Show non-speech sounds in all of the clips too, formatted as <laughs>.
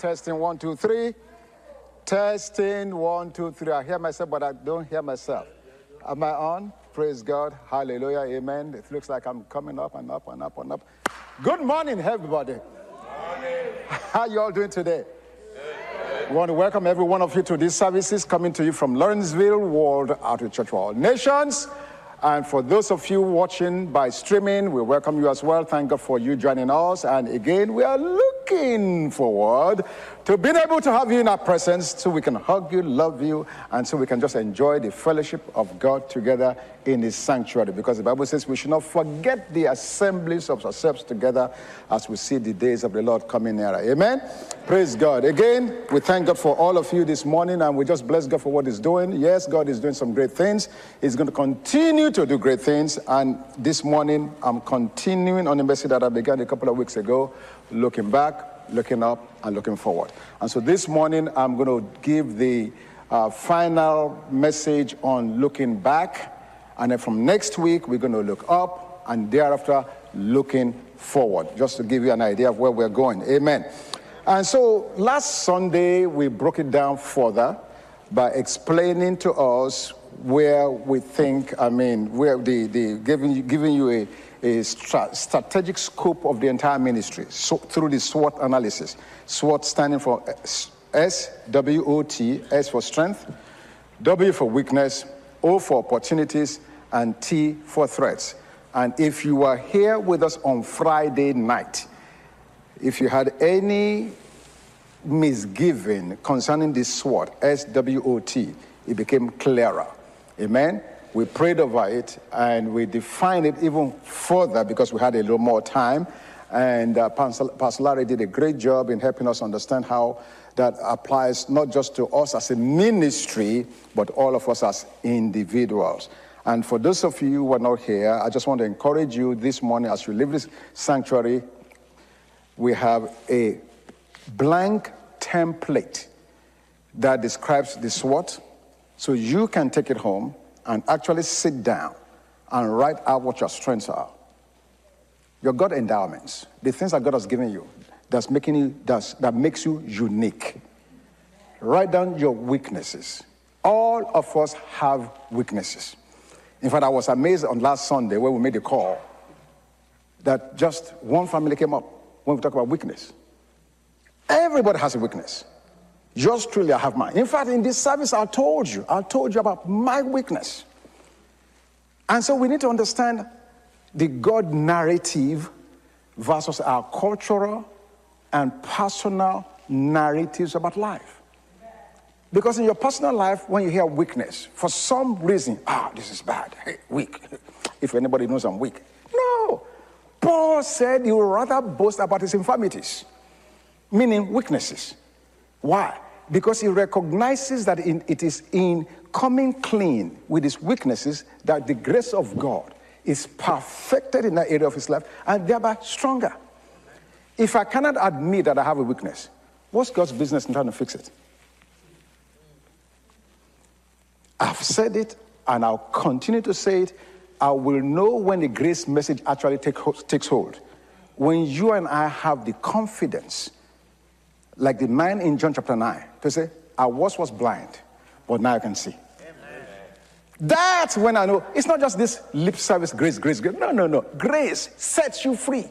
Testing one, two, three. Testing one, two, three. I hear myself, but I don't hear myself. Am I on? Praise God. Hallelujah. Amen. It looks like I'm coming up and up and up and up. Good morning, everybody. Morning. <laughs> How you all doing today? We want to welcome every one of you to these services coming to you from Lawrenceville World Outreach Church for All Nations. And for those of you watching by streaming, we welcome you as well. Thank God for you joining us. And again, we are looking forward to being able to have you in our presence so we can hug you, love you, and so we can just enjoy the fellowship of God together in His sanctuary. Because the Bible says we should not forget the assemblies of ourselves together as we see the days of the Lord coming nearer. Amen. Praise God. Again, we thank God for all of you this morning and we just bless God for what He's doing. Yes, God is doing some great things. He's going to continue to do great things. And this morning, I'm continuing on the message that I began a couple of weeks ago, looking back looking up, and looking forward. And so this morning, I'm going to give the uh, final message on looking back. And then from next week, we're going to look up, and thereafter, looking forward, just to give you an idea of where we're going. Amen. And so last Sunday, we broke it down further by explaining to us where we think, I mean, where the, the giving, giving you a, a stra- strategic scope of the entire ministry so, through the SWOT analysis. SWOT standing for eh, S, W O T, S for strength, W for weakness, O for opportunities, and T for threats. And if you were here with us on Friday night, if you had any misgiving concerning this SWOT, S W O T, it became clearer. Amen we prayed over it and we defined it even further because we had a little more time. And uh, Pastor Larry did a great job in helping us understand how that applies not just to us as a ministry, but all of us as individuals. And for those of you who are not here, I just want to encourage you this morning as you leave this sanctuary, we have a blank template that describes the SWOT. So you can take it home and actually sit down and write out what your strengths are. Your God endowments, the things that God has given you, that's making you, that's, that makes you unique. Write down your weaknesses. All of us have weaknesses. In fact, I was amazed on last Sunday when we made the call that just one family came up when we talk about weakness. Everybody has a weakness. Yours truly, I have mine. In fact, in this service, I told you, I told you about my weakness. And so we need to understand the God narrative versus our cultural and personal narratives about life. Because in your personal life, when you hear weakness, for some reason, ah, this is bad, hey, weak. <laughs> If anybody knows I'm weak. No. Paul said he would rather boast about his infirmities, meaning weaknesses. Why? Because he recognizes that in, it is in coming clean with his weaknesses that the grace of God is perfected in that area of his life and thereby stronger. If I cannot admit that I have a weakness, what's God's business in trying to fix it? I've said it and I'll continue to say it. I will know when the grace message actually take, takes hold. When you and I have the confidence like the man in John chapter 9, to say, I was was blind, but now I can see. Amen. That's when I know it's not just this lip service, grace, grace, grace. No, no, no. Grace sets you free.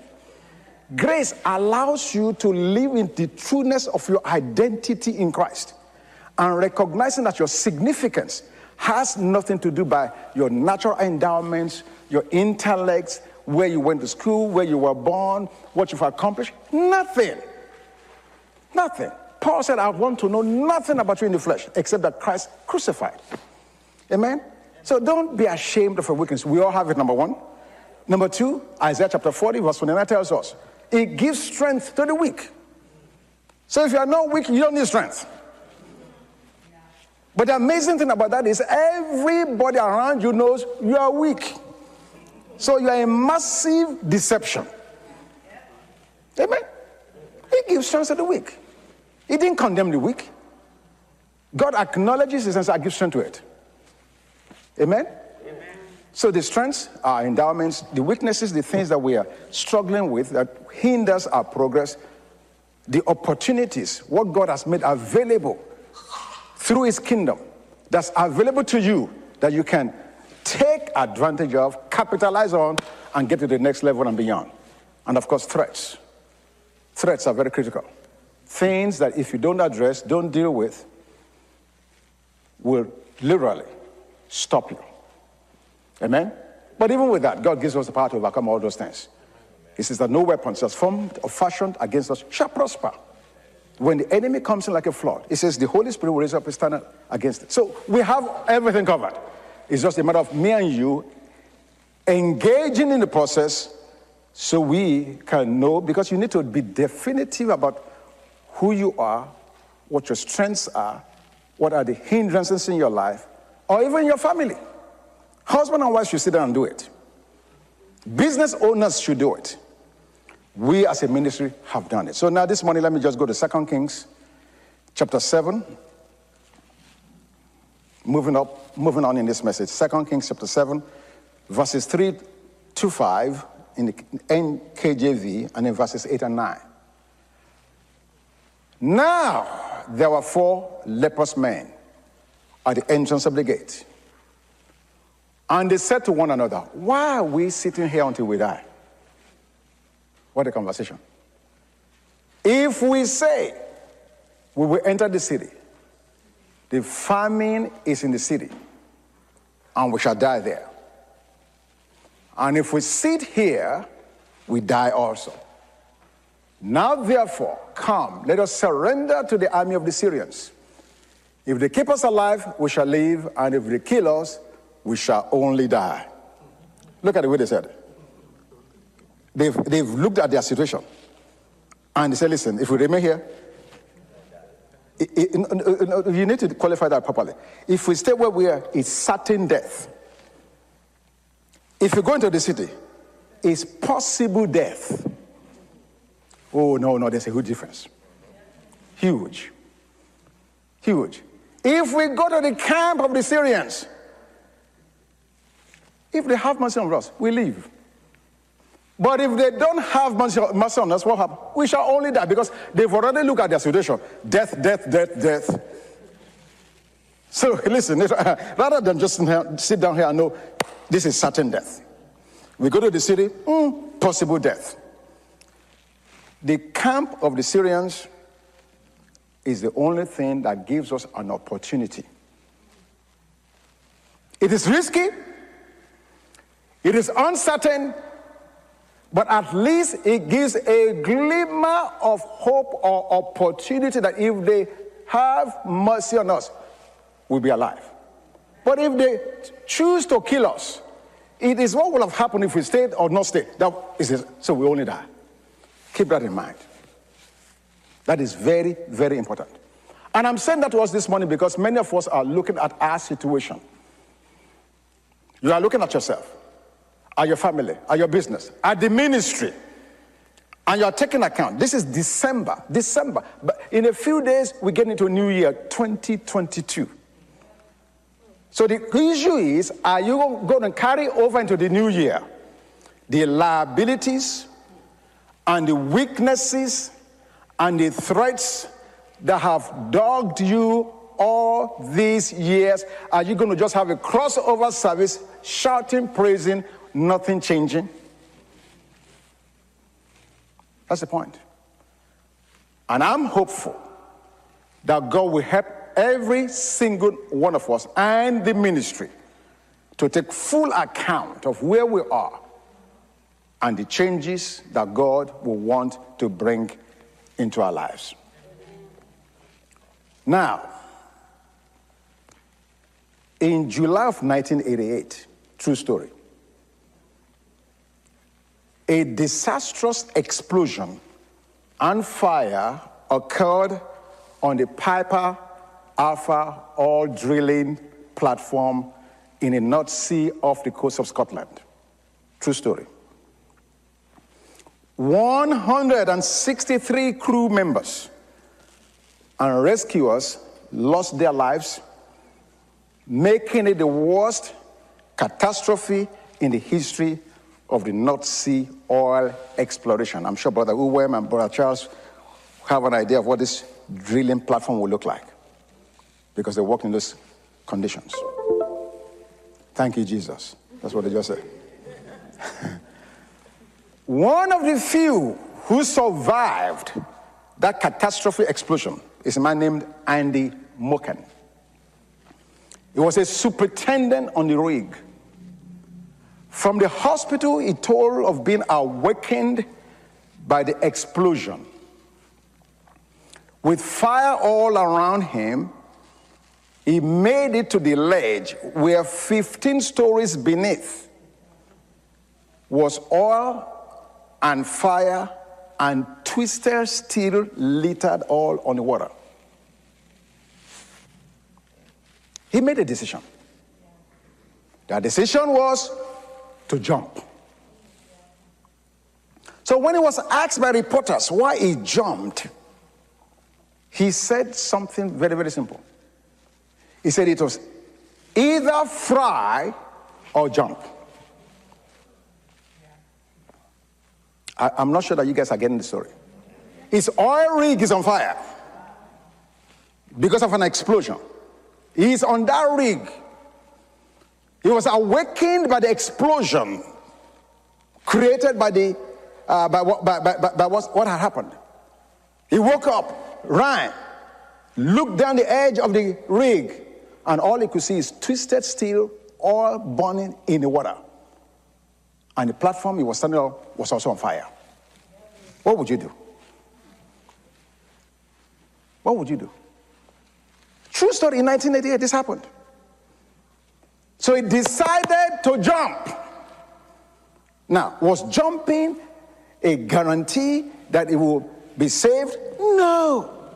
Grace allows you to live in the trueness of your identity in Christ and recognizing that your significance has nothing to do by your natural endowments, your intellect, where you went to school, where you were born, what you've accomplished. Nothing. Nothing. Paul said, I want to know nothing about you in the flesh except that Christ crucified. Amen? So don't be ashamed of your weakness. We all have it, number one. Number two, Isaiah chapter 40, verse 29 tells us, it gives strength to the weak. So if you are not weak, you don't need strength. But the amazing thing about that is everybody around you knows you are weak. So you are a massive deception. Amen? He gives strength to the weak. He didn't condemn the weak. God acknowledges his and I give strength to it. Amen? Amen? So the strengths, our endowments, the weaknesses, the things that we are struggling with that hinders our progress, the opportunities, what God has made available through His kingdom, that's available to you that you can take advantage of, capitalize on, and get to the next level and beyond. And of course, threats. Threats are very critical. Things that if you don't address, don't deal with, will literally stop you. Amen? But even with that, God gives us the power to overcome all those things. He says that no weapon that's formed or fashioned against us shall prosper. When the enemy comes in like a flood, he says the Holy Spirit will raise up a standard against it. So we have everything covered. It's just a matter of me and you engaging in the process so we can know, because you need to be definitive about who you are, what your strengths are, what are the hindrances in your life, or even your family. Husband and wife should sit down and do it. Business owners should do it. We as a ministry have done it. So now this morning, let me just go to Second Kings chapter 7. Moving up, moving on in this message. Second Kings chapter 7, verses 3 to 5 in the NKJV, and in verses 8 and 9. Now there were four leprous men at the entrance of the gate. And they said to one another, Why are we sitting here until we die? What a conversation. If we say we will enter the city, the famine is in the city, and we shall die there. And if we sit here, we die also. Now, therefore, come, let us surrender to the army of the Syrians. If they keep us alive, we shall live, and if they kill us, we shall only die. Look at the way they said. They've, they've looked at their situation and they said, listen, if we remain here, it, it, you need to qualify that properly. If we stay where we are, it's certain death. If you go into the city, it's possible death. Oh, no, no, there's a huge difference. Huge. Huge. If we go to the camp of the Syrians, if they have mercy on us, we leave. But if they don't have mercy on us, what happens? We shall only die because they've already looked at their situation death, death, death, death. So <laughs> listen, <laughs> rather than just sit down here and know this is certain death, we go to the city, mm, possible death. The camp of the Syrians is the only thing that gives us an opportunity. It is risky, it is uncertain, but at least it gives a glimmer of hope or opportunity that if they have mercy on us, we'll be alive. But if they choose to kill us, it is what will have happened if we stayed or not stayed. That is it. so we only die. Keep that in mind. That is very, very important. And I'm saying that to us this morning because many of us are looking at our situation. You are looking at yourself, at your family, at your business, at the ministry, and you are taking account. This is December. December. But in a few days, we get into a new year, 2022. So the issue is are you going to carry over into the new year the liabilities and the weaknesses and the threats that have dogged you all these years? Are you going to just have a crossover service, shouting, praising, nothing changing? That's the point. And I'm hopeful that God will help every single one of us and the ministry to take full account of where we are and the changes that God will want to bring into our lives. Now, in July of 1988, true story, a disastrous explosion and fire occurred on the Piper Alpha oil drilling platform in the North Sea off the coast of Scotland. True story. 163 crew members and rescuers lost their lives, making it the worst catastrophe in the history of the North Sea oil exploration. I'm sure Brother Uwem and Brother Charles have an idea of what this drilling platform will look like because they work in those conditions. Thank you, Jesus. That's what they just said. <laughs> One of the few who survived that catastrophic explosion is a man named Andy Mochan. He was a superintendent on the rig. From the hospital, he told of being awakened by the explosion. With fire all around him, he made it to the ledge where 15 stories beneath was oil and fire and twisted steel littered all on the water. He made a decision. That decision was to jump. So when he was asked by reporters why he jumped, he said something very, very simple. He said it was either fry or jump. I, am not sure that you guys are getting the story. His oil rig is on fire because of an explosion. He's on that rig. He was awakened by the explosion created by the uh, by, by, by, by, what, what had happened. He woke up, ran, looked down the edge of the rig, and all he could see is twisted steel, all burning in the water. And the platform he was standing on was also on fire. What would you do? What would you do? True story, in 1988, this happened. So he decided to jump. Now, was jumping a guarantee that he will be saved? No.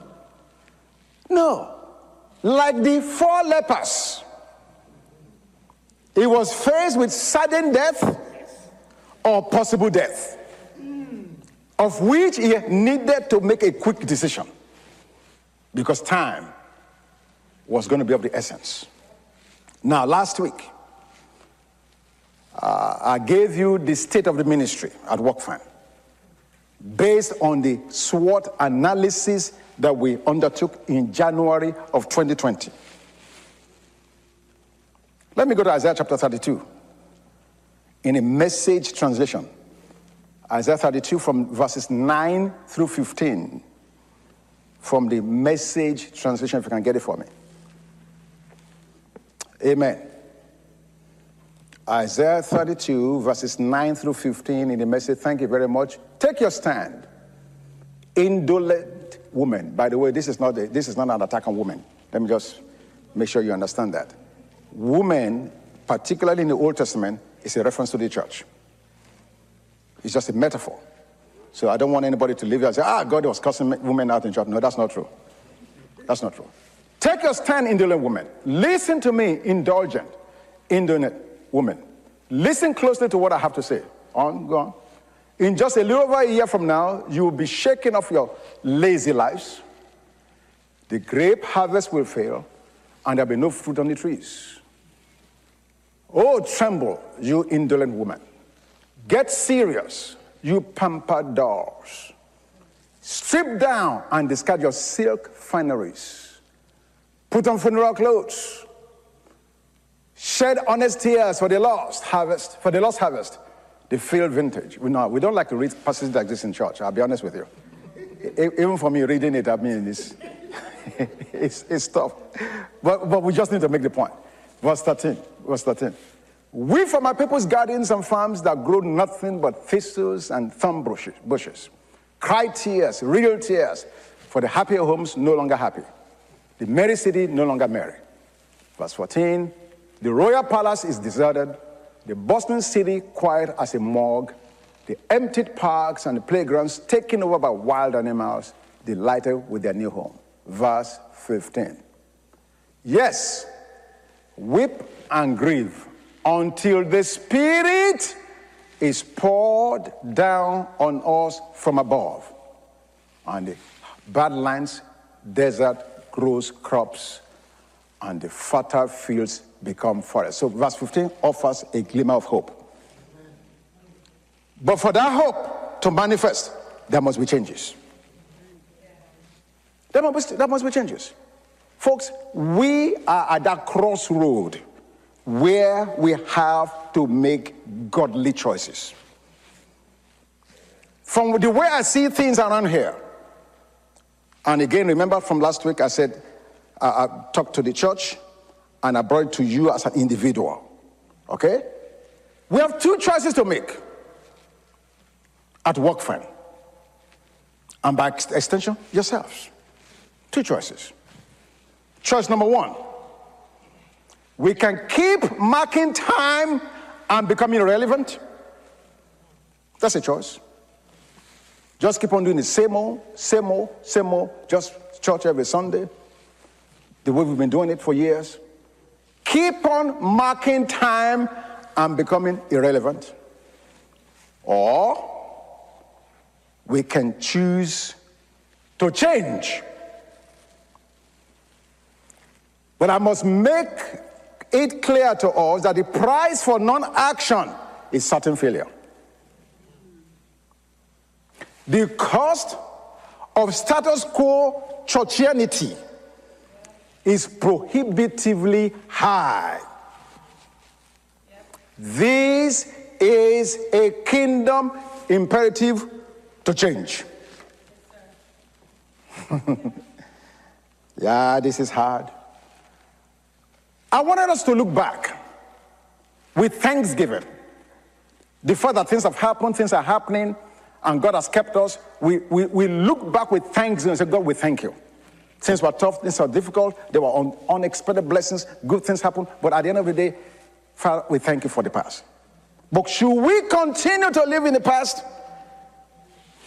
No. Like the four lepers, he was faced with sudden death or possible death, of which he needed to make a quick decision because time was going to be of the essence. Now, last week, uh, I gave you the state of the ministry at WorkFan based on the SWOT analysis that we undertook in January of 2020. Let me go to Isaiah chapter 32 in a message translation. Isaiah 32 from verses 9 through 15 from the message translation, if you can get it for me. Amen. Isaiah 32, verses 9 through 15 in the message. Thank you very much. Take your stand. Indolent woman. By the way, this is not, a, this is not an attack on women. Let me just make sure you understand that. Woman, particularly in the Old Testament, is a reference to the church. It's just a metaphor. So I don't want anybody to leave here and say, ah, God was cussing women out in church. No, that's not true. That's not true. Take your stand, indolent woman. Listen to me, indulgent, indolent woman. Listen closely to what I have to say. On, go on. In just a little over a year from now, you will be shaken off your lazy lives. The grape harvest will fail, and there'll be no fruit on the trees. Oh, tremble, you indolent woman. Get serious, you pampered dolls. Strip down and discard your silk fineries. Put on funeral clothes. Shed honest tears for the lost harvest, for the lost harvest, the failed vintage. We, know, we don't like to read passages like this in church, I'll be honest with you. Even for me, reading it, I mean, it's, <laughs> it's, it's tough. But, but we just need to make the point. Verse 13, verse 13. We from our people's gardens and farms that grow nothing but thistles and bushes, bushes cry tears, real tears, for the happier homes no longer happy. The merry city no longer merry. Verse 14 The royal palace is deserted, the Boston city quiet as a morgue, the emptied parks and playgrounds taken over by wild animals, delighted with their new home. Verse 15 Yes, weep and grieve until the Spirit is poured down on us from above. And the badlands, desert, grows crops, and the fertile fields become forests. So, verse 15 offers a glimmer of hope. But for that hope to manifest, there must be changes. There must be, there must be changes. Folks, we are at that crossroad where we have to make godly choices. From the way I see things around here, and again, remember from last week, I said, uh, uh, I, I talked to the church and I brought it to you as an individual. Okay? We have two choices to make at work, friend, and by extension, yourselves. Two choices. Choice number one we can keep marking time and becoming irrelevant. That's a choice. Just keep on doing the same old, same old, same old, just church every Sunday, the way we've been doing it for years. Keep on marking time and becoming irrelevant. Or we can choose to change. But I must make it clear to us that the price for non action is certain failure. The cost of status quo churchianity is prohibitively high. This is a kingdom imperative to change. <laughs> yeah, this is hard. I wanted us to look back with thanksgiving. The fact that things have happened, things are happening, and God has kept us, we, we, we look back with thanksgiving and say, God, we thank you. Things were tough, things were difficult, there were un- unexpected blessings, good things happened, but at the end of the day, Father, we thank you for the past. But should we continue to live in the past,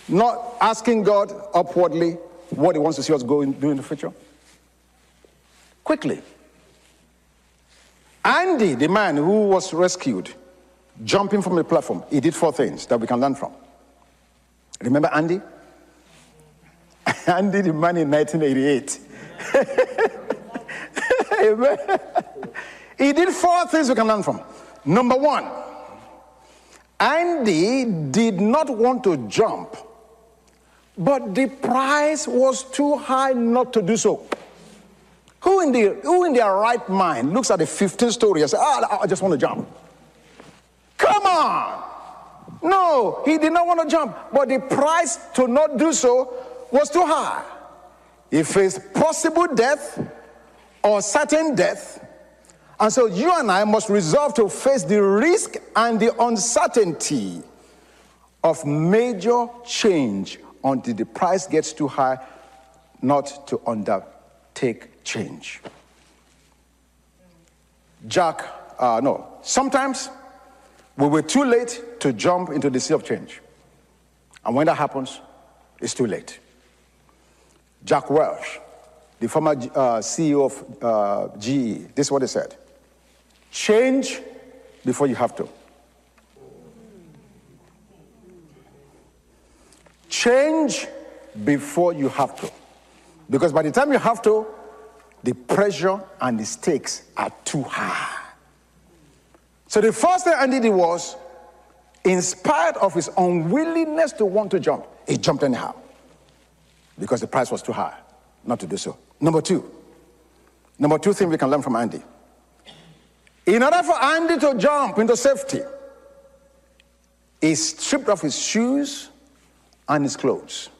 not asking God upwardly what He wants to see us go do in the future? Quickly. Andy, the man who was rescued, jumping from the platform, he did four things that we can learn from. Remember Andy? Andy, the man in 1988. <laughs> Amen. He did four things we can learn from. Number one, Andy did not want to jump, but the price was too high not to do so. Who in, the, who in their right mind looks at the 15th story and says, ah, I just want to jump? Come on! No, he did not want to jump, but the price to not do so was too high. He faced possible death or certain death. And so you and I must resolve to face the risk and the uncertainty of major change until the price gets too high, not to undertake change. Jack, uh, no, sometimes we were too late to jump into the sea of change. And when that happens, it's too late. Jack Welch, the former uh, CEO of uh, GE, this is what he said change before you have to. Change before you have to. Because by the time you have to, the pressure and the stakes are too high. So the first thing I did was, in spite of his unwillingness to want to jump, he jumped anyhow because the price was too high not to do so. Number two, number two thing we can learn from Andy. In order for Andy to jump into safety, he stripped off his shoes and his clothes.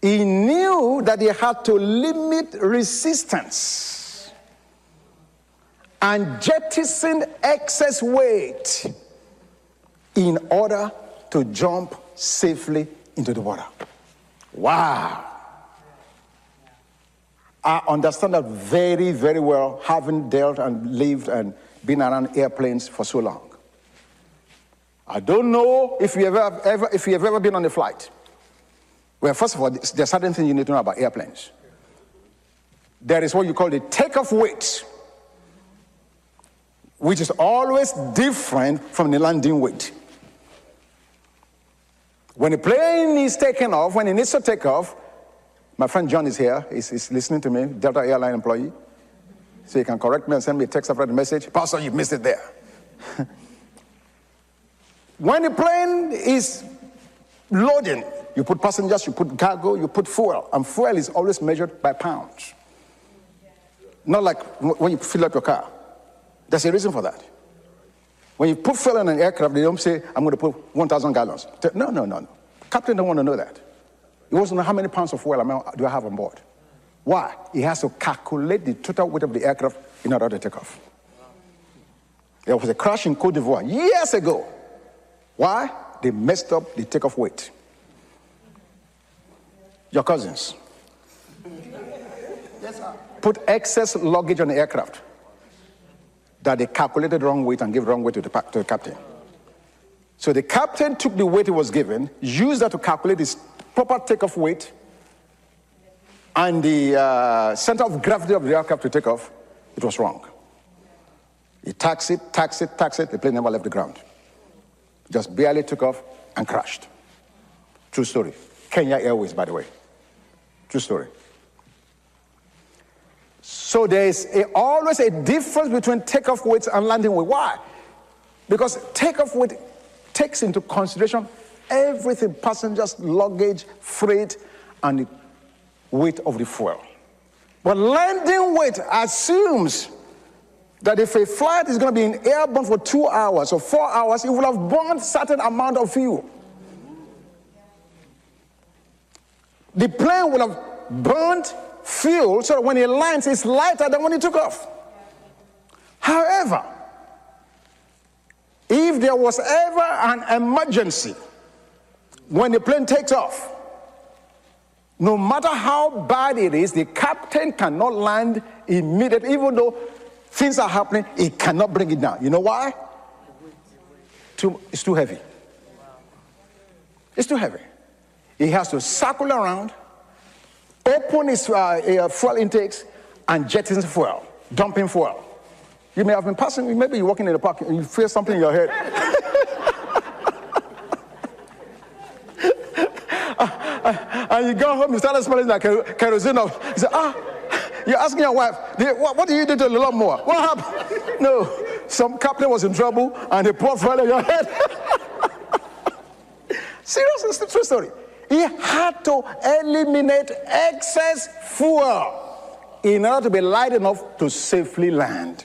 He knew that he had to limit resistance and jettison excess weight in order to jump safely into the water. Wow. I understand that very, very well, having dealt and lived and been around airplanes for so long. I don't know if you have ever, ever if you have ever been on a flight. Well, first of all, there's certain things you need to know about airplanes. There is what you call the takeoff weight, which is always different from the landing weight. When a plane is taking off, when it needs to take off, my friend John is here. He's, he's listening to me, Delta Airline employee. So he can correct me and send me a text after the message. Pastor, you missed it there. <laughs> when the plane is loading, You put passengers, you put cargo, you put fuel. And fuel is always measured by pounds. Not like when you fill up your car. There's a reason for that. When you put fuel in an aircraft, they don't say, I'm going to put 1,000 gallons. No, no, no, no. Captain don't want to know that. He wants to know how many pounds of fuel do I have on board. Why? He has to calculate the total weight of the aircraft in order to take off. There was a crash in Cote d'Ivoire years ago. Why? They messed up the takeoff weight. Your cousins. Yes, Put excess luggage on the aircraft that they calculated wrong weight and gave wrong weight to the, to the captain. So the captain took the weight he was given, used that to calculate his proper takeoff weight and the uh, center of gravity of the aircraft to take off. It was wrong. He taxied, taxied, taxied. The plane never left the ground. Just barely took off and crashed. True story. Kenya Airways, by the way. True story. So there is a, always a difference between takeoff weights and landing weight. Why? Because takeoff weight takes into consideration everything passengers, luggage, freight, and the weight of the fuel. But landing weight assumes that if a flight is going to be in airborne for two hours or four hours, it will have burned certain amount of fuel. The plane will have burnt fuel so that when it lands, it's lighter than when it took off. However, if there was ever an emergency when the plane takes off, no matter how bad it is, the captain cannot land immediately, even though things are happening, he cannot bring it down. You know why? Too, it's too heavy. It's too heavy. He has to circle around, open his uh, uh, fuel intakes, and jettison fuel, dumping fuel. You may have been passing, maybe you're walking in the park and you feel something in your head. <laughs> and you go home, you start smelling like kerosene. You say, ah, you're asking your wife, what, what did you do to the lawnmower? What happened? <laughs> No, some captain was in trouble and they poured fuel in your head. <laughs> Seriously, it's the true story. He had to eliminate excess fuel in order to be light enough to safely land.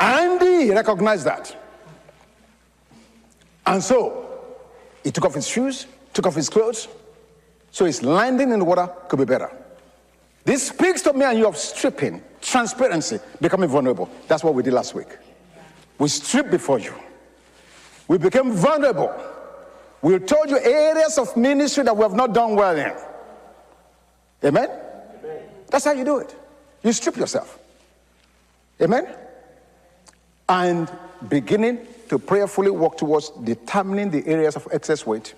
Andy recognized that. And so he took off his shoes, took off his clothes, so his landing in the water could be better. This speaks to me and you of stripping, transparency, becoming vulnerable. That's what we did last week. We stripped before you. We became vulnerable. We told you areas of ministry that we have not done well in. Amen? Amen? That's how you do it. You strip yourself. Amen? And beginning to prayerfully work towards determining the areas of excess weight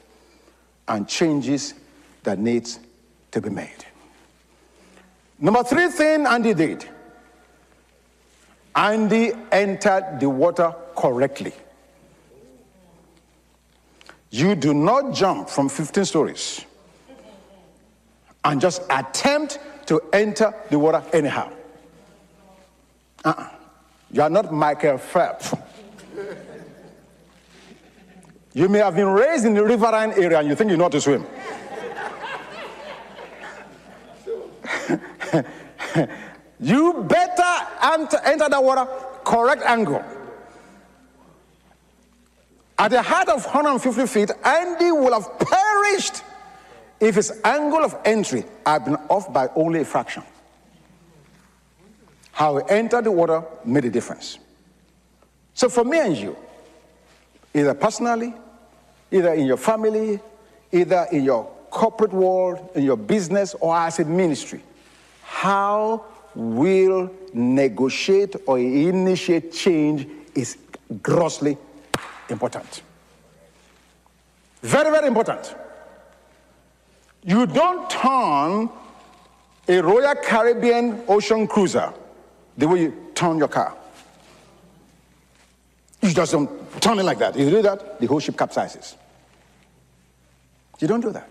and changes that needs to be made. Number three thing Andy did. Andy entered the water correctly. You do not jump from 15 stories and just attempt to enter the water anyhow. Uh-uh. You are not Michael Phelps. You may have been raised in the riverine area and you think you know how to swim. <laughs> you better enter, enter the water correct angle. At the height of 150 feet, Andy would have perished if his angle of entry had been off by only a fraction. How he entered the water made a difference. So for me and you, either personally, either in your family, either in your corporate world, in your business, or as a ministry, how will negotiate or initiate change is grossly important. Very, very important. You don't turn a Royal Caribbean ocean cruiser the way you turn your car. You just don't turn it like that. You do that, the whole ship capsizes. You don't do that.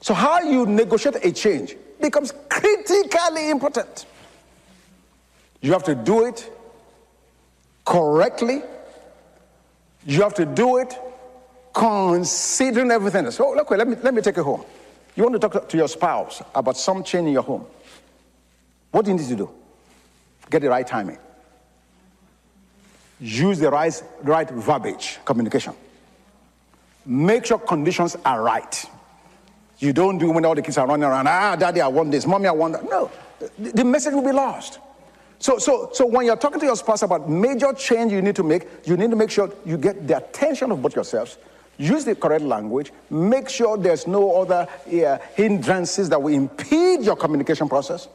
So, how you negotiate a change becomes critically important. You have to do it correctly you have to do it considering everything. So, look, let me, let me take it home. You want to talk to your spouse about some change in your home. What do you need to do? Get the right timing. Use the right, right verbiage, communication. Make sure conditions are right. You don't do when all the kids are running around, ah, daddy, I want this, mommy, I want that. No, the message will be lost. So, so, so when you're talking to your spouse about major change you need to make, you need to make sure you get the attention of both yourselves use the correct language, make sure there's no other uh, hindrances that will impede your communication process,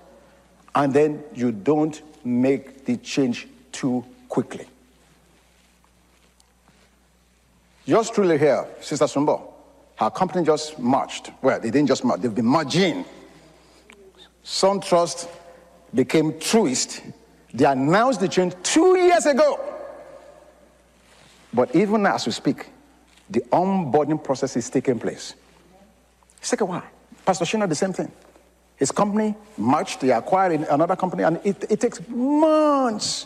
and then you don't make the change too quickly. Yours truly here, Sister Sumbo, her company just marched. Well, they didn't just march, they've been marching. SunTrust became Truist. They announced the change two years ago. But even as we speak, the onboarding process is taking place. It's taking a while. Pastor Shina, the same thing. His company merged, they acquired another company, and it, it takes months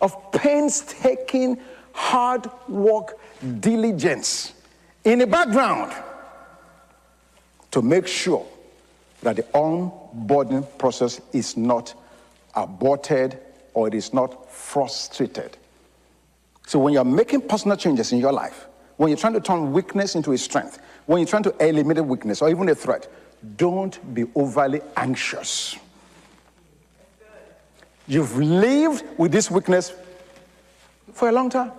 of painstaking, hard work, diligence in the background to make sure that the onboarding process is not aborted or it is not frustrated. So when you're making personal changes in your life, when you're trying to turn weakness into a strength, when you're trying to eliminate weakness or even a threat, don't be overly anxious. You've lived with this weakness for a long time.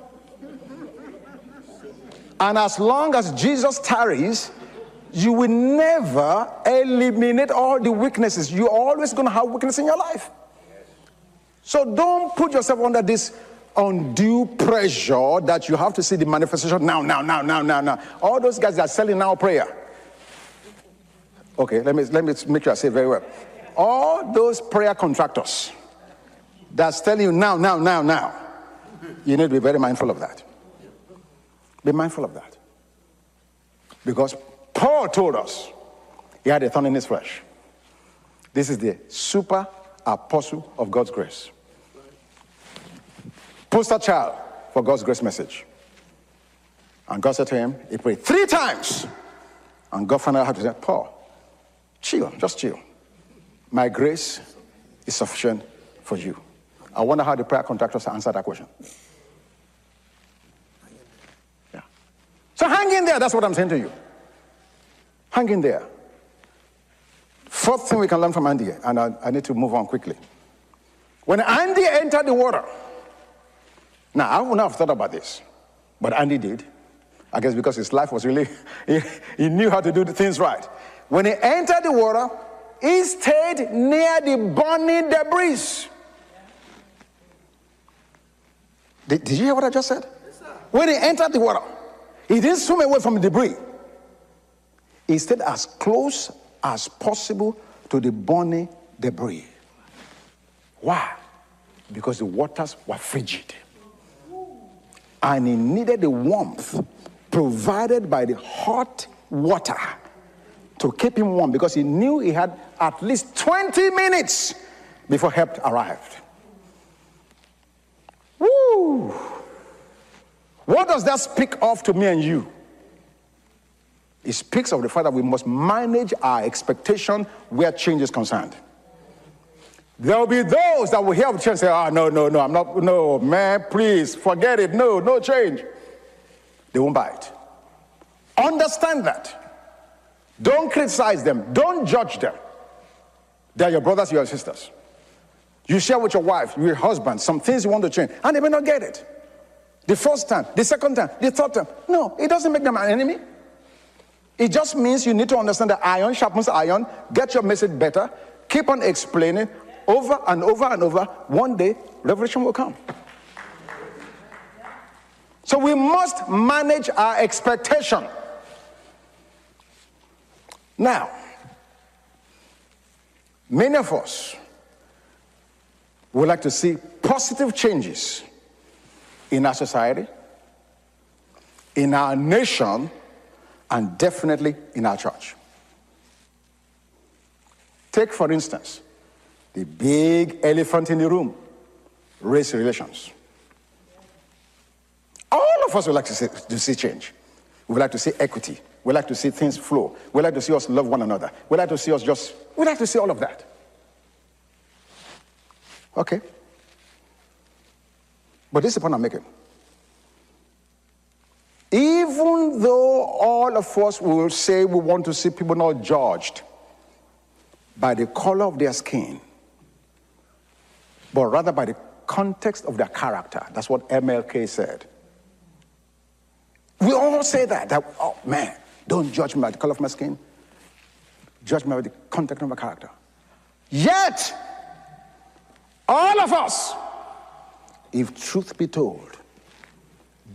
And as long as Jesus tarries, you will never eliminate all the weaknesses. You're always going to have weakness in your life. So don't put yourself under this undue pressure that you have to see the manifestation now, now, now, now, now, now. All those guys that are selling now prayer. Okay, let me let me make sure I say very well. All those prayer contractors that's telling you now, now, now, now. You need to be very mindful of that. Be mindful of that. Because Paul told us he had a thorn in his flesh. This is the super apostle of God's grace poster child for God's grace message. And God said to him, he prayed three times. And God finally had to say, Paul, chill, just chill. My grace is sufficient for you. I wonder how the prayer contractors answer that question. Yeah. So hang in there. That's what I'm saying to you. Hang in there. Fourth thing we can learn from Andy, and I, I need to move on quickly. When Andy entered the water, now, I would not have thought about this, but Andy did. I guess because his life was really, <laughs> he, he knew how to do the things right. When he entered the water, he stayed near the burning debris. Did, did you hear what I just said? Yes, when he entered the water, he didn't swim away from the debris. Stayed as close as possible to the burning debris. Why? Because the waters were frigid and he needed the warmth provided by the hot water to keep him warm because he knew he had at least 20 minutes before help arrived. Woo! What does that speak of to me and you? It speaks of the fact that we must manage our expectation where change is concerned. There will be those that will hear the change and say, oh, no, no, no, I'm not, no, man, please, forget it. No, no change. They won't buy it. Understand that. Don't criticize them. Don't judge them. They're your brothers, your sisters. You share with your wife, your husband, some things you want to change, and they may not get it. The first time, the second time, the third time. No, it doesn't make them an enemy. It just means you need to understand that iron sharpens iron, get your message better, keep on explaining, over and over and over, one day revelation will come. So we must manage our expectation. Now, many of us would like to see positive changes in our society, in our nation, and definitely in our church. Take, for instance, the big elephant in the room race relations. All of us would like to see, to see change. We would like to see equity. We would like to see things flow. We would like to see us love one another. We would like to see us just, we would like to see all of that. Okay. But this is the point I'm making. Even though all of us will say we want to see people not judged by the color of their skin, but rather by the context of their character. That's what MLK said. We all say that, that, oh man, don't judge me by the color of my skin. Judge me by the context of my character. Yet, all of us, if truth be told,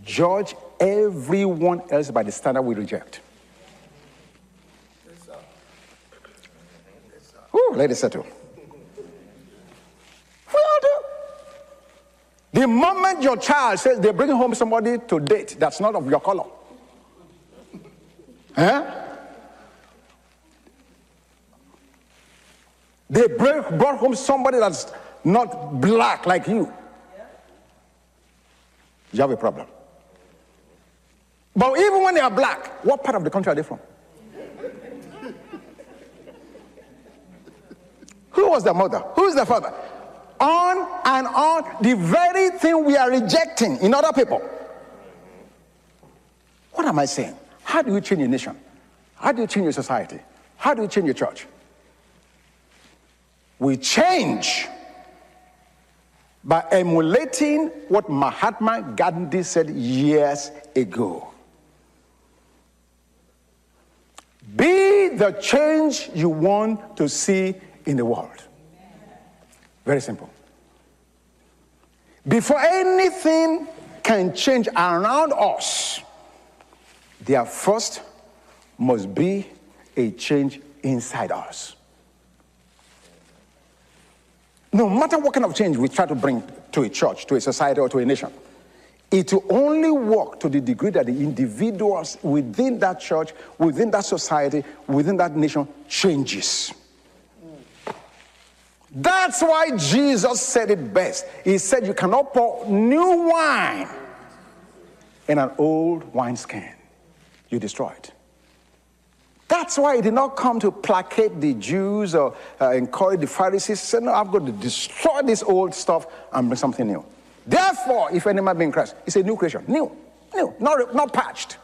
judge everyone else by the standard we reject. Ooh, ladies settle. We all do. The moment your child says they're bringing home somebody to date that's not of your color, huh? They brought home somebody that's not black like you. You have a problem. But even when they are black, what part of the country are they from? Who was the mother? Who is the father? On and on, the very thing we are rejecting in other people. What am I saying? How do you change your nation? How do you change your society? How do you change your church? We change by emulating what Mahatma Gandhi said years ago. Be the change you want to see in the world. Very simple. Before anything can change around us, there first must be a change inside us. No matter what kind of change we try to bring to a church, to a society, or to a nation, it will only work to the degree that the individuals within that church, within that society, within that nation changes. That's why Jesus said it best. He said, You cannot pour new wine in an old wineskin. You destroy it. That's why he did not come to placate the Jews or uh, encourage the Pharisees. He said, No, I've got to destroy this old stuff and bring something new. Therefore, if any man be in Christ, it's a new creation. New. New. Not, not patched.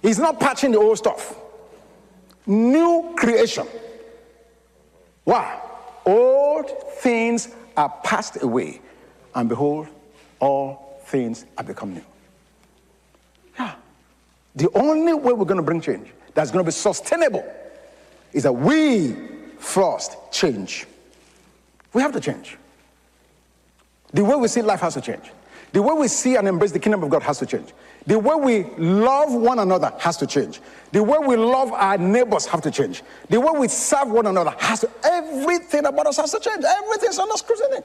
He's not patching the old stuff. New creation. Why? Old things are passed away, and behold, all things are become new. Yeah. The only way we're going to bring change that's going to be sustainable is that we first change. We have to change. The way we see life has to change. The way we see and embrace the kingdom of God has to change. The way we love one another has to change. The way we love our neighbors have to change. The way we serve one another has to, everything about us has to change. Everything's under scrutiny.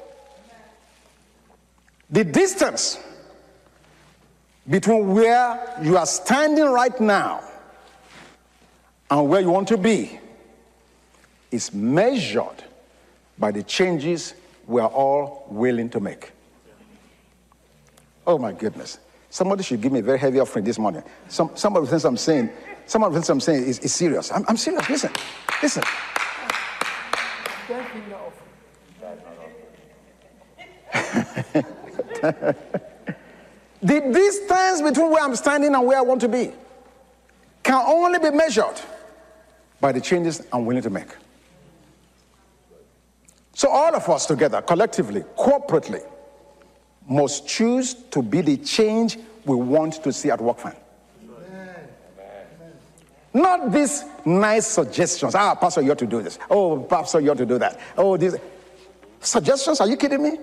The distance between where you are standing right now and where you want to be is measured by the changes we are all willing to make. Oh my goodness. Somebody should give me a very heavy offering this morning. Some, some of the things I'm saying, some of I'm saying is, is serious. I'm, I'm serious. Listen, listen. <laughs> the distance between where I'm standing and where I want to be can only be measured by the changes I'm willing to make. So, all of us together, collectively, corporately, must choose to be the change we want to see at WorkFam. Not these nice suggestions. Ah, Pastor, you ought to do this. Oh, Pastor, you ought to do that. Oh, these suggestions. Are you kidding me?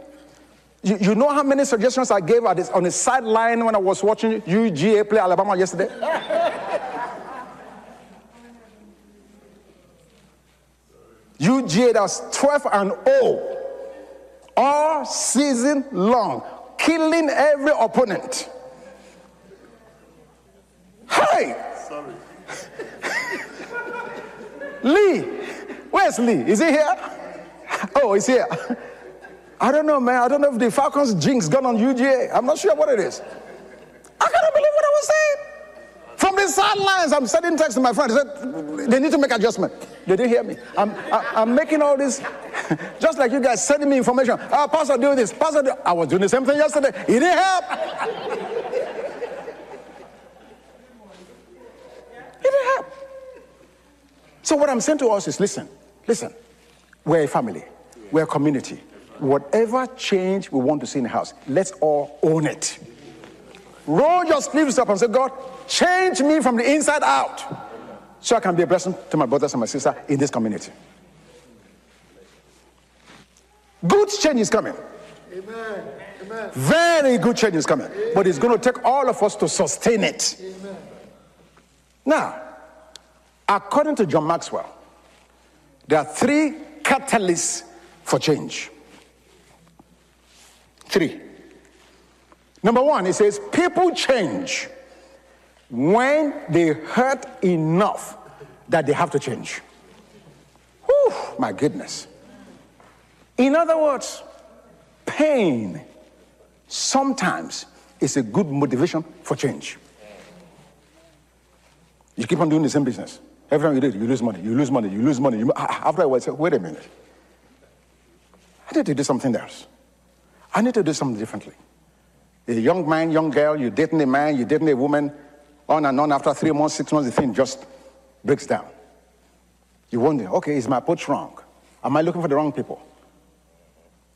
You, you know how many suggestions I gave this, on the sideline when I was watching UGA play Alabama yesterday? <laughs> UGA that was 12 and 0 all season long, killing every opponent. Hey! Sorry. <laughs> Lee, where's Lee? Is he here? <laughs> Oh, he's here. <laughs> I don't know, man. I don't know if the Falcons jinx gone on UGA. I'm not sure what it is. I cannot believe what I was saying. From the sidelines. I'm sending text to my friend. said, they need to make adjustment. They didn't hear me. I'm, I, I'm making all this, <laughs> just like you guys sending me information. Ah, Pastor, do this. Pastor, do. I was doing the same thing yesterday. It didn't help. <laughs> it didn't help. So what I'm saying to us is, listen, listen. We're a family. We're a community. Whatever change we want to see in the house, let's all own it. Roll your sleeves up and say, God, change me from the inside out so I can be a blessing to my brothers and my sisters in this community. Good change is coming. Amen. Amen. Very good change is coming. Amen. But it's going to take all of us to sustain it. Amen. Now, according to John Maxwell, there are three catalysts for change. Three. Number one, it says people change when they hurt enough that they have to change. Whew, my goodness. In other words, pain sometimes is a good motivation for change. You keep on doing the same business. Every time you do it, you lose money, you lose money, you lose money. You, ah, after a while, say, wait a minute. I need to do something else. I need to do something differently. A young man, young girl, you're dating a man, you're dating a woman, on and on. After three months, six months, the thing just breaks down. You wonder, okay, is my approach wrong? Am I looking for the wrong people?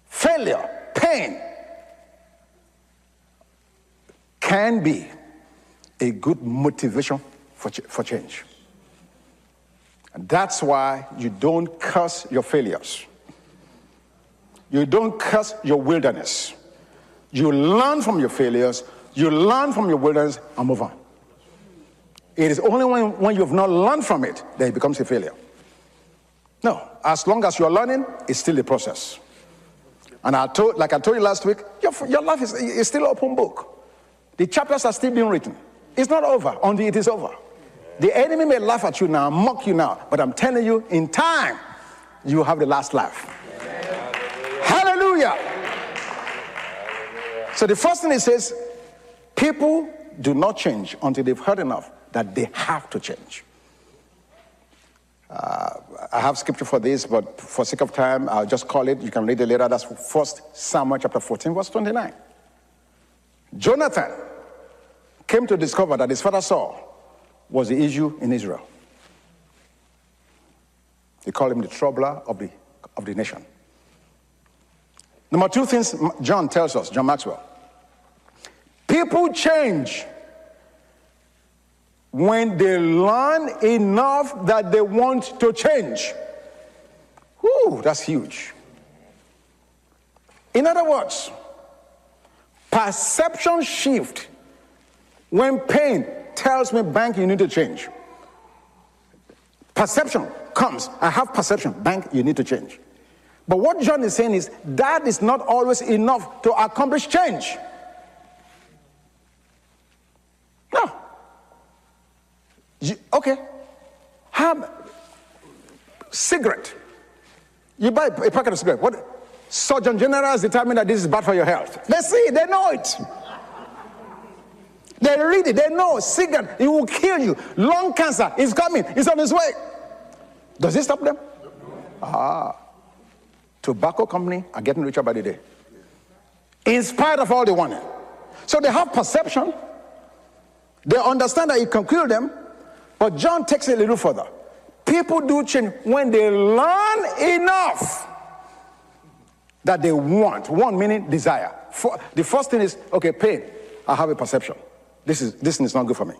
Failure, pain can be a good motivation for, ch- for change. And that's why you don't curse your failures. You don't curse your wilderness. You learn from your failures, you learn from your wilderness, and move on. It is only when, when you have not learned from it that it becomes a failure. No, as long as you're learning, it's still a process. And I told, like I told you last week, your, your life is, is still open book. The chapters are still being written. It's not over until it is over. The enemy may laugh at you now, mock you now, but I'm telling you, in time, you have the last laugh. Hallelujah. So the first thing it says, people do not change until they've heard enough that they have to change. Uh, I have scripture for this, but for sake of time, I'll just call it. You can read it later. That's First Samuel chapter 14, verse 29. Jonathan came to discover that his father Saul was the issue in Israel. They call him the troubler of the, of the nation. Number two things John tells us, John Maxwell. People change when they learn enough that they want to change. Whew, that's huge. In other words, perception shift when pain tells me, bank, you need to change. Perception comes. I have perception. Bank, you need to change. But what John is saying is that is not always enough to accomplish change. No. You, okay. Have cigarette. You buy a packet of cigarette. What? Surgeon General has determined that this is bad for your health. They see, they know it. They read it, they know cigarette, it will kill you. Lung cancer is coming, it's on its way. Does it stop them? Ah. Tobacco company are getting richer by the day. In spite of all they want. So they have perception. They understand that it can kill them. But John takes it a little further. People do change when they learn enough that they want. One meaning desire. For, the first thing is, okay, pain. I have a perception. This is this is not good for me.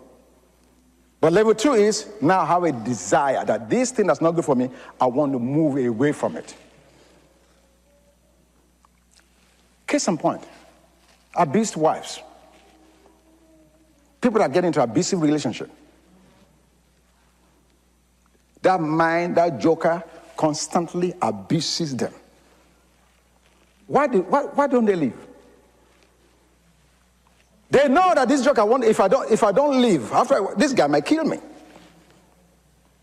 But level two is now I have a desire that this thing that's not good for me, I want to move away from it. Case in point, abused wives. People that get into abusive relationship. That mind, that joker, constantly abuses them. Why, do, why, why don't they leave? They know that this joker won't, if I don't, if I don't leave, after I, this guy might kill me.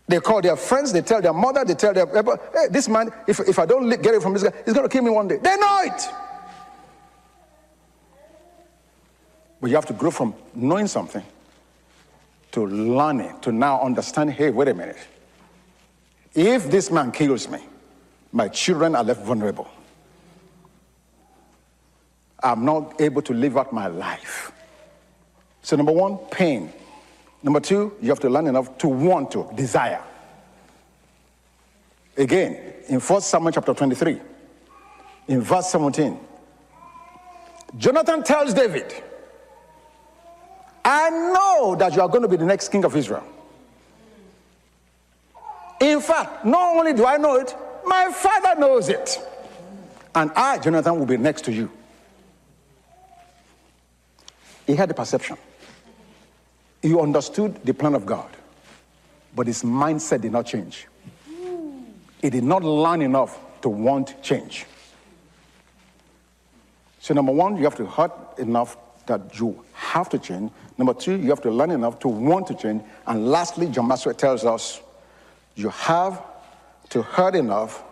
They call their friends, they tell their mother, they tell their, hey, this man, if, if I don't get it from this guy, he's going to kill me one day. They know it. But you have to grow from knowing something to learning, to now understand hey, wait a minute. If this man kills me, my children are left vulnerable. I'm not able to live out my life. So, number one, pain. Number two, you have to learn enough to want to, desire. Again, in 1 Samuel chapter 23, in verse 17, Jonathan tells David, I know that you are going to be the next king of Israel. In fact, not only do I know it, my father knows it. And I, Jonathan, will be next to you. He had the perception. He understood the plan of God, but his mindset did not change. He did not learn enough to want change. So, number one, you have to hurt enough that you have to change. Number two, you have to learn enough to want to change. And lastly, John Maxwell tells us you have to hurt enough.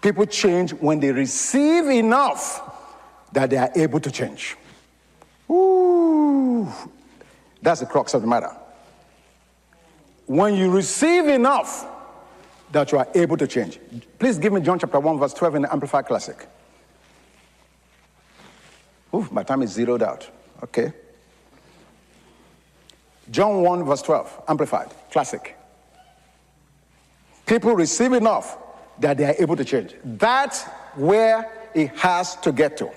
People change when they receive enough that they are able to change. Ooh, that's the crux of the matter. When you receive enough that you are able to change. Please give me John chapter 1, verse 12 in the Amplified Classic. Ooh, my time is zeroed out. Okay. John 1, verse 12, Amplified, Classic. People receive enough that they are able to change. That's where it has to get to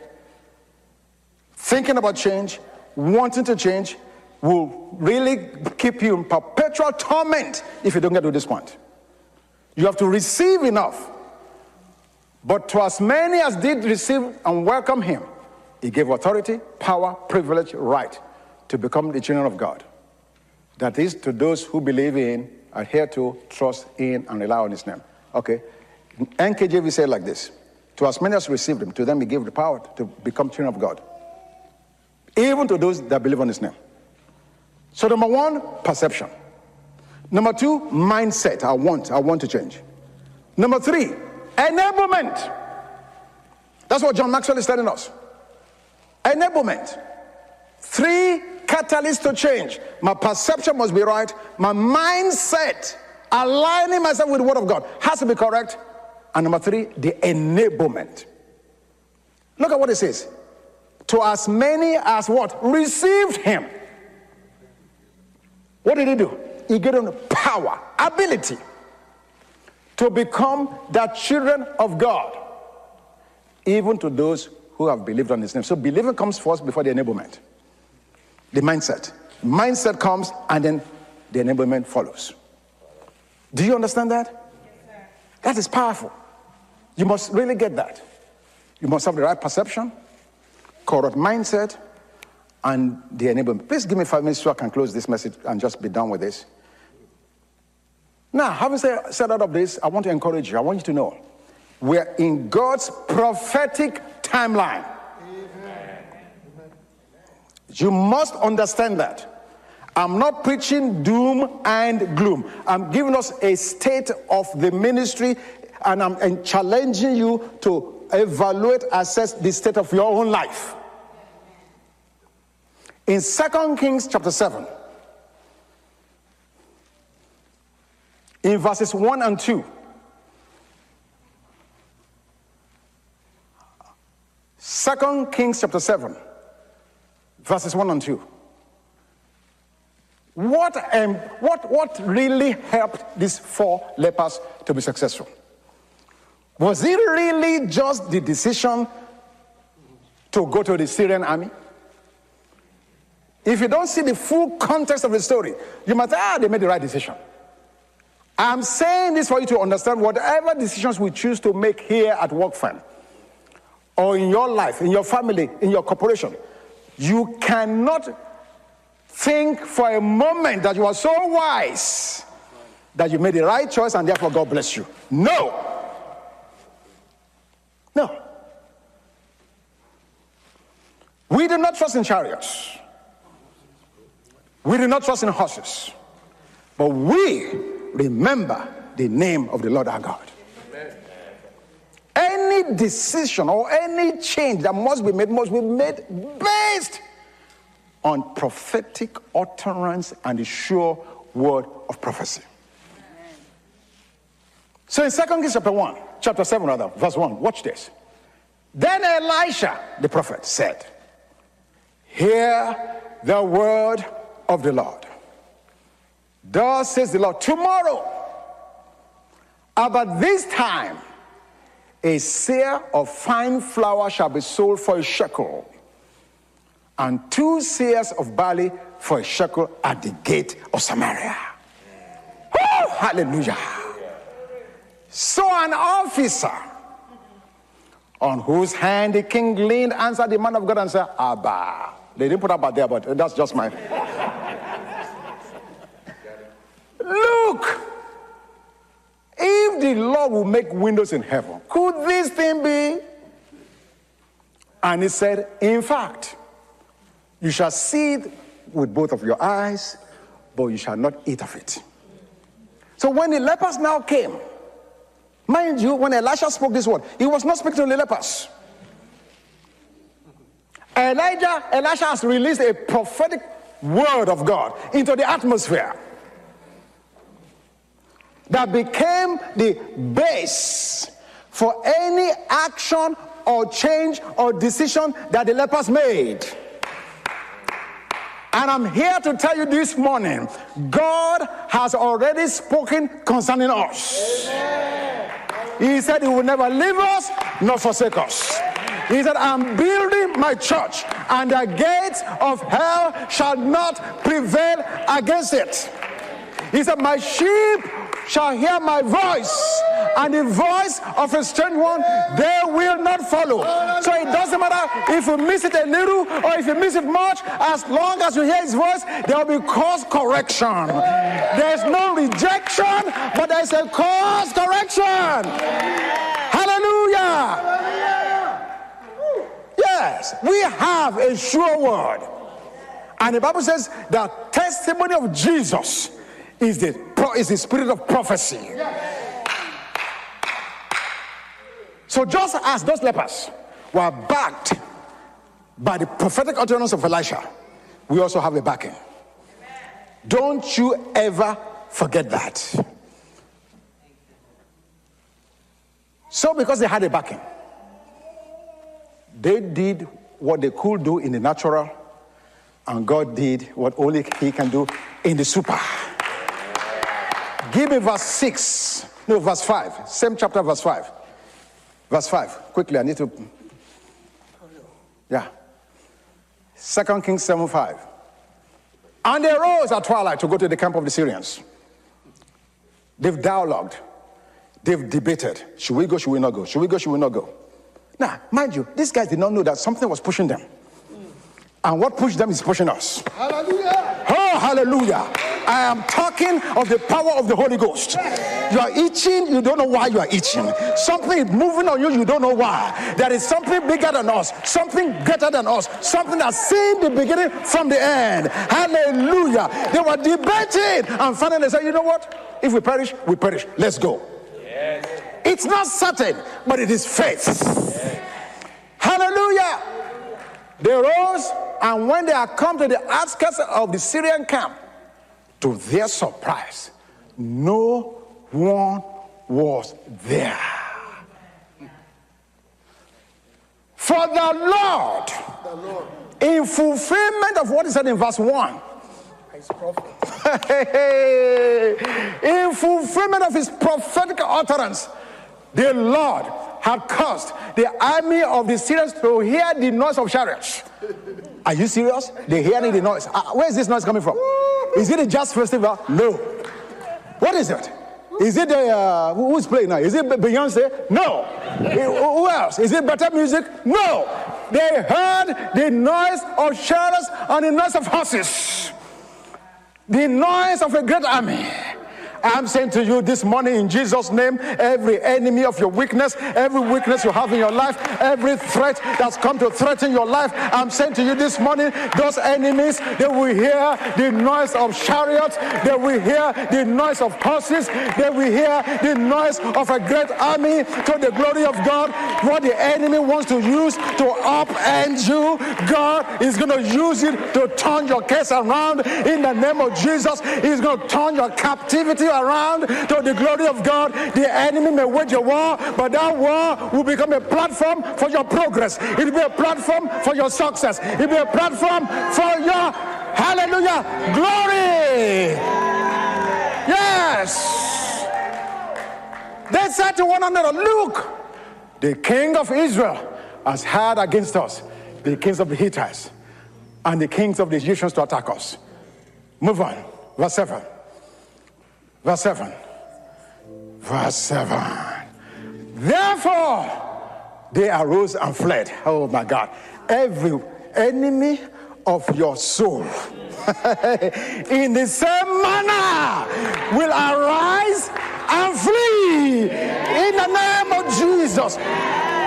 thinking about change, wanting to change, will really keep you in perpetual torment if you don't get to this point. You have to receive enough. But to as many as did receive and welcome him, he gave authority, power, privilege, right to become the children of God. That is, to those who believe in, adhere to, trust in, and rely on his name. Okay? NKJV said like this To as many as received him, to them he gave the power to become children of God even to those that believe on his name. So, number one, perception. Number two, mindset. I want, I want to change. Number three, enablement. That's what John Maxwell is telling us. Enablement. Three catalysts to change. My perception must be right. My mindset, aligning myself with the Word of God, has to be correct. And number three, the enablement. Look at what it says to as many as what? Received him. What did he do? He gave them power, ability to become the children of God, even to those who have believed on his name. So believing comes first before the enablement. The mindset. Mindset comes and then the enablement follows. Do you understand that? Yes, that is powerful. You must really get that. You must have the right perception, correct mindset, and the enablement. Please give me five minutes so I can close this message and just be done with this. Now, having said, said all of this, I want to encourage you. I want you to know we're in God's prophetic timeline. You must understand that. I'm not preaching doom and gloom. I'm giving us a state of the ministry and I'm challenging you to evaluate, assess the state of your own life. In 2 Kings chapter 7, in verses 1 and 2, Second Kings chapter 7, verses 1 and 2. What, um, what, what really helped these four lepers to be successful? Was it really just the decision to go to the Syrian army? If you don't see the full context of the story, you might say, ah, they made the right decision. I'm saying this for you to understand whatever decisions we choose to make here at WorkFam, or in your life, in your family, in your corporation, you cannot think for a moment that you are so wise that you made the right choice and therefore God bless you. No. No. We do not trust in chariots. We do not trust in horses, but we remember the name of the Lord our God. Amen. Any decision or any change that must be made must be made on prophetic utterance and the sure word of prophecy. So in 2 Kings chapter 1, chapter 7 rather, verse 1, watch this. Then Elisha, the prophet, said, Hear the word of the Lord. Thus says the Lord, tomorrow, about this time, a seah of fine flour shall be sold for a shekel, and two seahs of barley for a shekel at the gate of Samaria. Hallelujah. So an officer on whose hand the king leaned answered the man of God and said, Abba. They didn't put up Abba there, but that's just my. Look, if the Lord will make windows in heaven, could this thing be? And he said, In fact, you shall see it with both of your eyes, but you shall not eat of it. So when the lepers now came, mind you, when Elisha spoke this word, he was not speaking to the lepers. Elijah, Elisha has released a prophetic word of God into the atmosphere that became the base for any action or change or decision that the lepers made. And I'm here to tell you this morning God has already spoken concerning us. Amen. He said He will never leave us nor forsake us. He said, I'm building my church, and the gates of hell shall not prevail against it. He said, My sheep shall hear my voice, and the voice of a strange one they will not follow. So it doesn't matter if you miss it a little or if you miss it much, as long as you hear his voice, there will be course correction. There's no rejection, but there's a course correction. Hallelujah. Yes, we have a sure word. And the Bible says the testimony of Jesus is the, is the spirit of prophecy. So just as those lepers were backed by the prophetic utterance of Elisha, we also have a backing. Don't you ever forget that. So, because they had a backing, they did what they could do in the natural, and God did what only He can do in the super. Give me verse 6. No, verse 5. Same chapter, verse 5. Verse 5. Quickly, I need to. Yeah. Second Kings 7 5. And they rose at twilight to go to the camp of the Syrians. They've dialogued. They've debated. Should we go? Should we not go? Should we go? Should we not go? Now, mind you, these guys did not know that something was pushing them. And what pushed them is pushing us. Hallelujah. Oh, hallelujah. I am talking of the power of the Holy Ghost. You are itching, you don't know why you are itching. Something is moving on you, you don't know why. There is something bigger than us, something greater than us, something that's seen the beginning from the end. Hallelujah. They were debating, and finally they said, You know what? If we perish, we perish. Let's go. Yes. It's not certain, but it is faith. Yes. Hallelujah. They rose, and when they had come to the outskirts of the Syrian camp, to their surprise, no one was there. For the Lord, the Lord. in fulfillment of what he said in verse 1, in fulfillment of his prophetic utterance, the Lord had caused the army of the Syrians to hear the noise of chariots. Are you serious? They hearing the noise. Uh, where is this noise coming from? Is it a jazz festival? No. What is it? Is it the, uh, who's playing now? Is it Beyonce? No. Who else? Is it better music? No. They heard the noise of chariots and the noise of horses, the noise of a great army. I'm saying to you this morning in Jesus' name, every enemy of your weakness, every weakness you have in your life, every threat that's come to threaten your life, I'm saying to you this morning, those enemies, they will hear the noise of chariots, they will hear the noise of horses, they will hear the noise of a great army to the glory of God. What the enemy wants to use to upend you, God is going to use it to turn your case around in the name of Jesus. He's going to turn your captivity around to the glory of God. The enemy may wage a war, but that war will become a platform for your progress. It will be a platform for your success. It will be a platform for your hallelujah glory. Yes. They said to one another, Look, the king of Israel has had against us the kings of the Hittites and the kings of the Egyptians to attack us. Move on. Verse 7. Verse 7. Verse 7. Therefore, they arose and fled. Oh my God. Every enemy of your soul <laughs> in the same manner will arise and flee in the name of Jesus.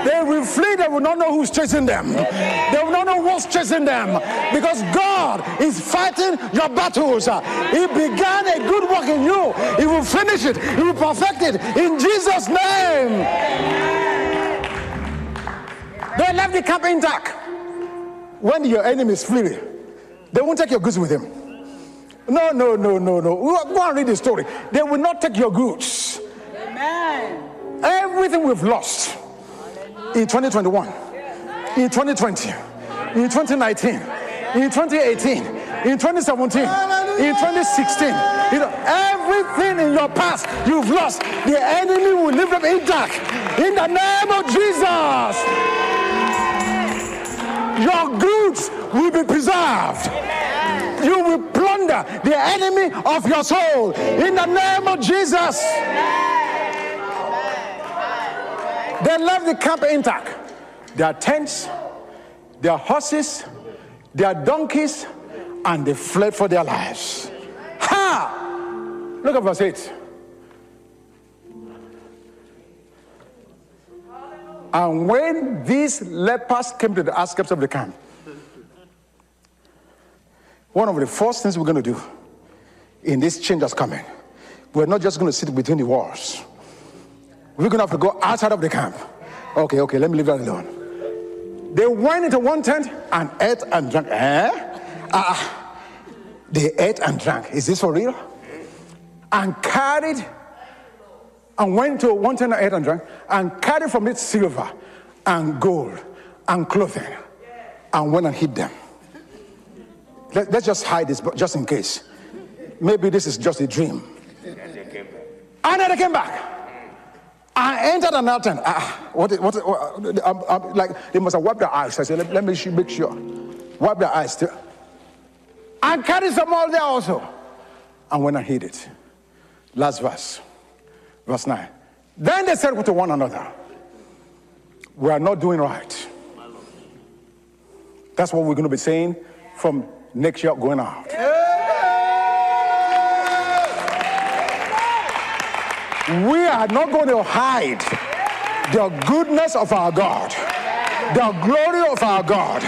They will flee, they will not know who's chasing them. They will not know what's chasing them because God is fighting your battles. He began a good work in you, He will finish it, He will perfect it in Jesus' name. They left the camp intact. When your enemy is fleeing, they won't take your goods with them. No, no, no, no, no. Go and read the story. They will not take your goods. Amen. Everything we've lost in 2021, in 2020, in 2019, in 2018, in 2017, in 2016. You know, everything in your past you've lost, the enemy will leave them in dark. In the name of Jesus, your goods will be preserved. You will plunder the enemy of your soul. In the name of Jesus. They left the camp intact. Their tents, their horses, their donkeys, and they fled for their lives. Ha! Look at verse 8. And when these lepers came to the outskirts of the camp, one of the first things we're going to do in this change that's coming, we're not just going to sit between the walls. We're going to have to go outside of the camp. Okay, okay, let me leave that alone. They went into one tent and ate and drank. Eh? Ah, they ate and drank. Is this for real? And carried and went to one tent and ate and drank and carried from it silver and gold and clothing and went and hid them. Let, us just hide this, just in case. Maybe this is just a dream. And then they came back. I entered an tent. Ah, ah, what, what, what I'm, I'm, like, they must have wiped their eyes. I said, let, let me make sure. Wipe their eyes. And carried some all there also. And when I hid it, last verse, verse 9. Then they said to one another, We are not doing right. That's what we're going to be saying from next year going out. We are not going to hide the goodness of our God, the glory of our God.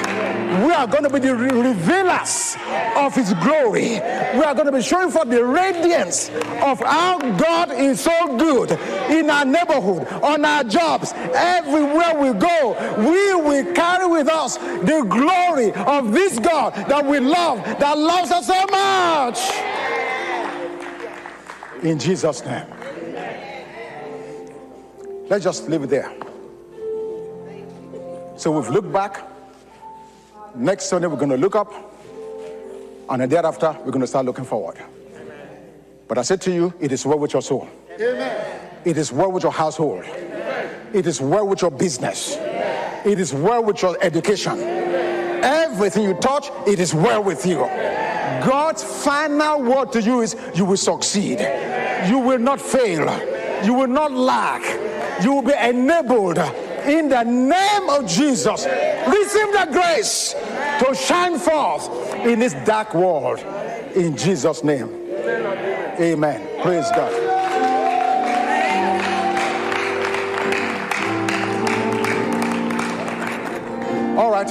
We are going to be the revealers of His glory. We are going to be showing forth the radiance of how God is so good in our neighborhood, on our jobs, everywhere we go. We will carry with us the glory of this God that we love, that loves us so much. In Jesus' name. Let's just leave it there. So we've looked back. Next Sunday, we're going to look up. And then thereafter, we're going to start looking forward. But I said to you, it is well with your soul. Amen. It is well with your household. Amen. It is well with your business. Amen. It is well with your education. Everything you touch, it is well with you. God's final word to you is you will succeed. You will not fail. You will not lack you will be enabled in the name of Jesus. Receive the grace to shine forth in this dark world in Jesus' name. Amen. Praise God. All right.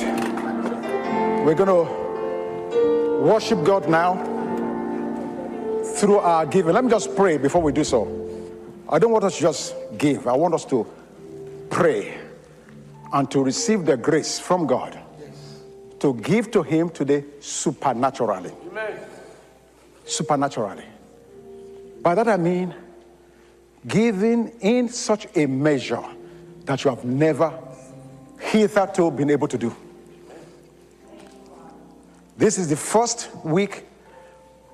We're going to worship God now through our giving. Let me just pray before we do so. I don't want us to just give, I want us to pray and to receive the grace from God to give to Him today supernaturally. Amen. Supernaturally. By that I mean giving in such a measure that you have never hitherto been able to do. This is the first week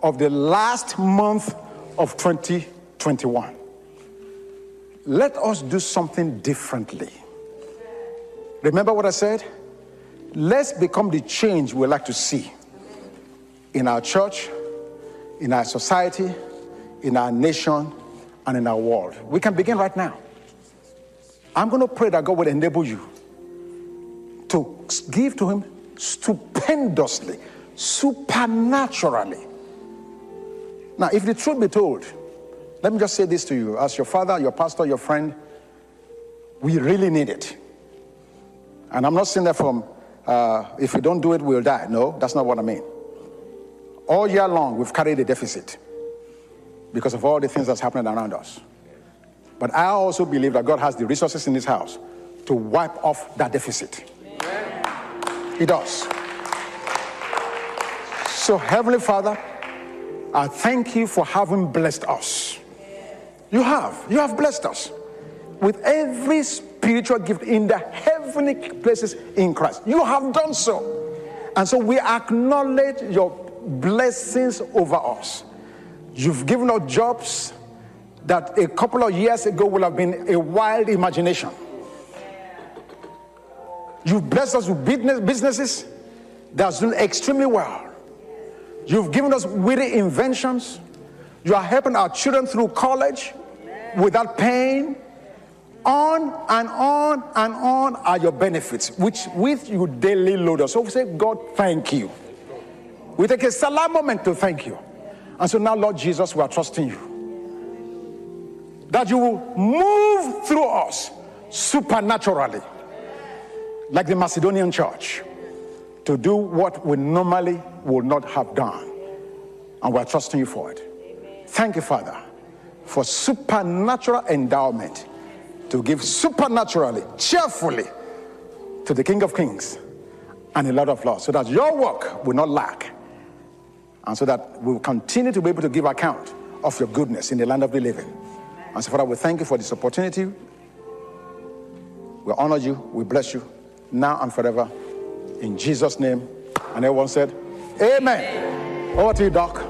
of the last month of 2021. Let us do something differently. Remember what I said? Let's become the change we like to see in our church, in our society, in our nation, and in our world. We can begin right now. I'm going to pray that God will enable you to give to Him stupendously, supernaturally. Now, if the truth be told, let me just say this to you as your father, your pastor, your friend, we really need it. And I'm not saying that from, uh, if we don't do it, we'll die. No, that's not what I mean. All year long, we've carried a deficit because of all the things that's happening around us. But I also believe that God has the resources in His house to wipe off that deficit. He does. So, Heavenly Father, I thank you for having blessed us. You have. You have blessed us with every spiritual gift in the heavenly places in Christ. You have done so. And so we acknowledge your blessings over us. You've given us jobs that a couple of years ago would have been a wild imagination. You've blessed us with business, businesses that's doing extremely well. You've given us witty inventions. You are helping our children through college without pain. On and on and on are your benefits, which with you daily load us. So we say, God, thank you. We take a salam moment to thank you. And so now, Lord Jesus, we are trusting you. That you will move through us supernaturally like the Macedonian church, to do what we normally would not have done. And we're trusting you for it. Thank you, Father, for supernatural endowment to give supernaturally, cheerfully to the King of Kings and a lot of Lords, so that your work will not lack. And so that we will continue to be able to give account of your goodness in the land of the living. And so, Father, we thank you for this opportunity. We honor you. We bless you now and forever. In Jesus' name. And everyone said, Amen. Amen. Over to you, Doc.